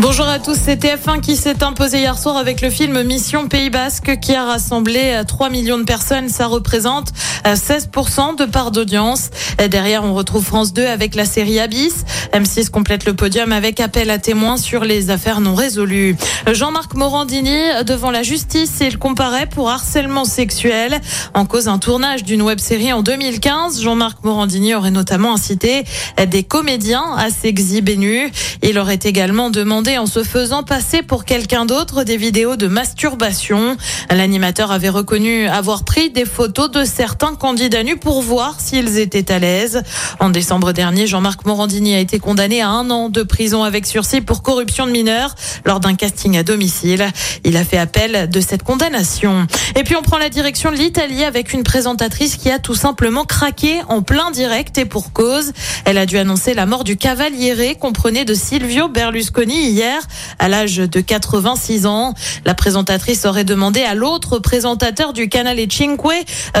Bonjour à tous, c'est TF1 qui s'est imposé hier soir avec le film Mission Pays Basque qui a rassemblé 3 millions de personnes. Ça représente 16% de part d'audience. Derrière, on retrouve France 2 avec la série Abyss. M6 complète le podium avec appel à témoins sur les affaires non résolues. Jean-Marc Morandini devant la justice, il comparaît pour harcèlement sexuel. En cause un tournage d'une web série en 2015, Jean-Marc Morandini aurait notamment incité des comédiens à s'exhiber nus. Il aurait également demandé en se faisant passer pour quelqu'un d'autre des vidéos de masturbation. L'animateur avait reconnu avoir pris des photos de certains candidats nus pour voir s'ils étaient à l'aise. En décembre dernier, Jean-Marc Morandini a été condamné à un an de prison avec sursis pour corruption de mineurs lors d'un casting à domicile. Il a fait appel de cette condamnation. Et puis on prend la direction de l'Italie avec une présentatrice qui a tout simplement craqué en plein direct et pour cause. Elle a dû annoncer la mort du cavaliere comprenait de Silvio Berlusconi hier à l'âge de 86 ans. La présentatrice aurait demandé à l'autre présentateur du canal Cinque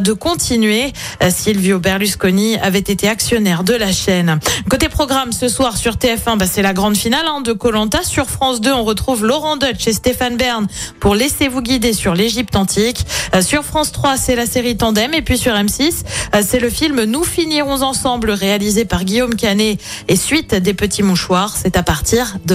de continuer. Silvio Berlusconi avait été actionnaire de la chaîne. Côté programme ce soir sur TF1, bah, c'est la grande finale hein, de Colanta. Sur France 2, on retrouve Laurent Dutch et Stéphane Bern pour Laissez-vous guider sur l'Égypte antique. sur France 3, c'est la série Tandem et puis sur M6, c'est le film Nous finirons ensemble réalisé par Guillaume Canet et suite des petits mouchoirs. C'est à partir de